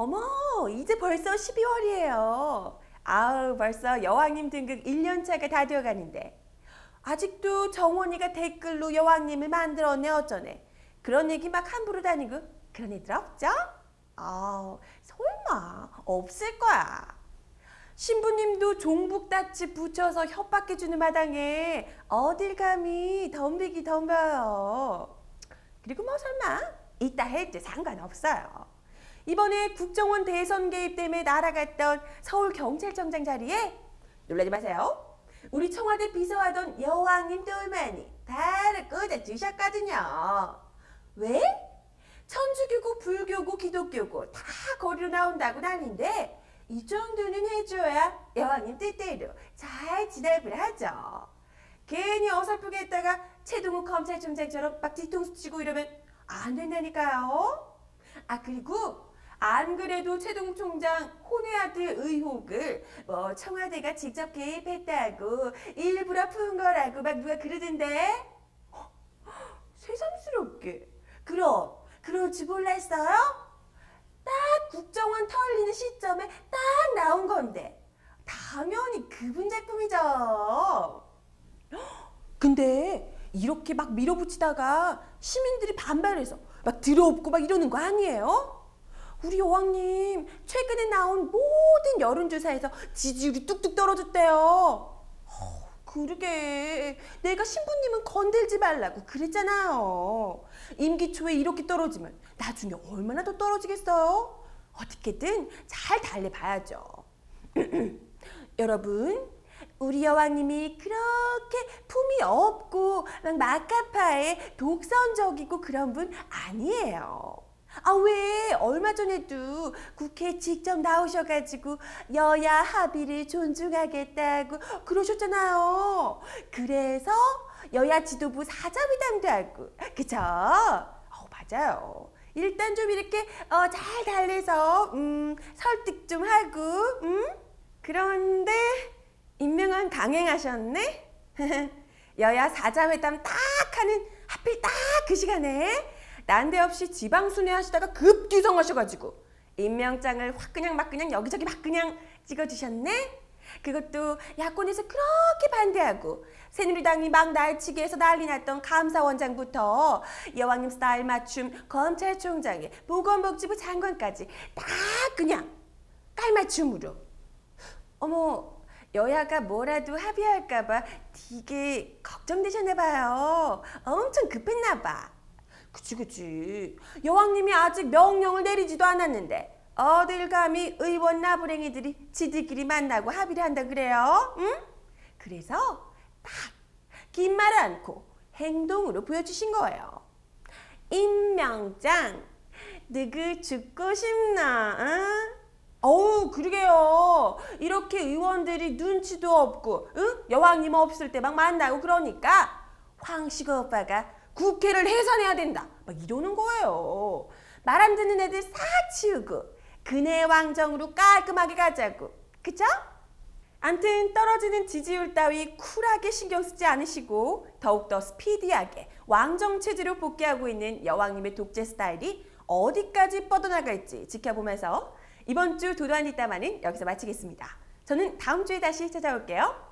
어머, 이제 벌써 12월이에요. 아우, 벌써 여왕님 등극 1년차가 다 되어가는데. 아직도 정원이가 댓글로 여왕님을 만들었네 어쩌네. 그런 얘기 막 함부로 다니고 그런 애들 없죠? 아, 설마 없을 거야. 신부님도 종북다치 붙여서 협박해주는 마당에 어딜 감히 덤비기 덤벼요. 그리고 뭐 설마 이따 해도 상관없어요. 이번에 국정원 대선 개입 때문에 날아갔던 서울 경찰청장 자리에 놀라지 마세요. 우리 청와대 비서하던 여왕님 똘마니 다를 꽂아 주셨거든요. 왜? 천주교고 불교고 기독교고 다 거리로 나온다고 하는데 이 정도는 해줘야 여왕님 뜻대로 잘 진압을 하죠. 괜히 어설프게 했다가 최동욱 검찰총장처럼 막 뒤통수 치고 이러면 안 된다니까요. 아 그리고 안 그래도 최동욱 총장 혼외 아들 의혹을 뭐 청와대가 직접 개입했다고 일부러 푼 거라고 막 누가 그러던데 헉, 새삼스럽게 그럼 그러지 몰랐어요? 딱 국정원 털리는 시점에 딱 나온 건데 당연히 그분 제품이죠. 근데 이렇게 막 밀어붙이다가 시민들이 반발해서 막 들어엎고 막 이러는 거 아니에요? 우리 여왕님 최근에 나온 모든 여론조사에서 지지율이 뚝뚝 떨어졌대요. 어, 그러게 내가 신부님은 건들지 말라고 그랬잖아요. 임기 초에 이렇게 떨어지면 나중에 얼마나 더 떨어지겠어요? 어떻게든 잘 달래봐야죠. 여러분, 우리 여왕님이 그렇게 품이 없고 막 막가파에 독선적이고 그런 분 아니에요. 아, 왜 얼마 전에도 국회에 직접 나오셔가지고 여야 합의를 존중하겠다고 그러셨잖아요. 그래서 여야 지도부 사자회담도 하고, 그쵸? 어, 맞아요. 일단 좀 이렇게 어, 잘 달래서 음, 설득 좀 하고, 음? 그런데 임명한 강행하셨네? 여야 사자회담 딱 하는 하필 딱 그 시간에 난데없이 지방순회 하시다가 급규성하셔가지고 임명장을 확 그냥 막 그냥 여기저기 막 그냥 찍어주셨네? 그것도 야권에서 그렇게 반대하고 새누리당이 막 날치기 해서 난리 났던 감사원장부터 여왕님 스타일 맞춤 검찰총장에 보건복지부 장관까지 다 그냥 깔맞춤으로 어머 여야가 뭐라도 합의할까봐 되게 걱정되셨나 봐요. 엄청 급했나 봐. 그치 그치. 여왕님이 아직 명령을 내리지도 않았는데 어딜 감히 의원 나부랭이들이 지들끼리 만나고 합의를 한다 그래요? 응? 그래서 딱 긴 말 않고 행동으로 보여주신 거예요. 임명장 누구 죽고 싶나? 응? 어우 그러게요 이렇게 의원들이 눈치도 없고 응? 여왕님 없을 때 막 만나고 그러니까 황식호 오빠가 국회를 해산해야 된다 막 이러는 거예요 말 안 듣는 애들 싹 치우고 근해 왕정으로 깔끔하게 가자고 그죠? 암튼 떨어지는 지지율 따위 쿨하게 신경 쓰지 않으시고 더욱더 스피디하게 왕정 체제로 복귀하고 있는 여왕님의 독재 스타일이 어디까지 뻗어나갈지 지켜보면서 이번 주 도도한 뒷담화는 여기서 마치겠습니다. 저는 다음 주에 다시 찾아올게요.